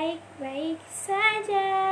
baik-baik saja.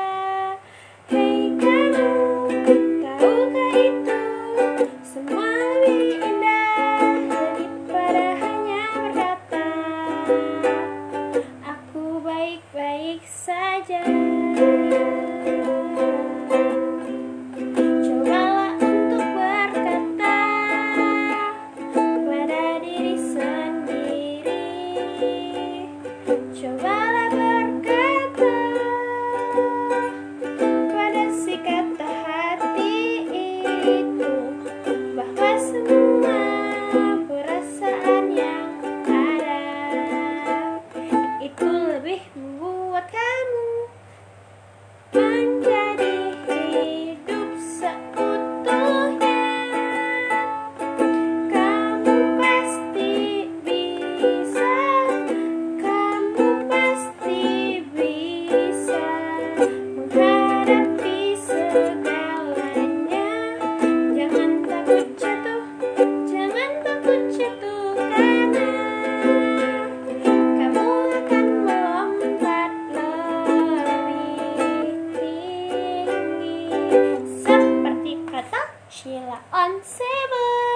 Itu Sheila on seven.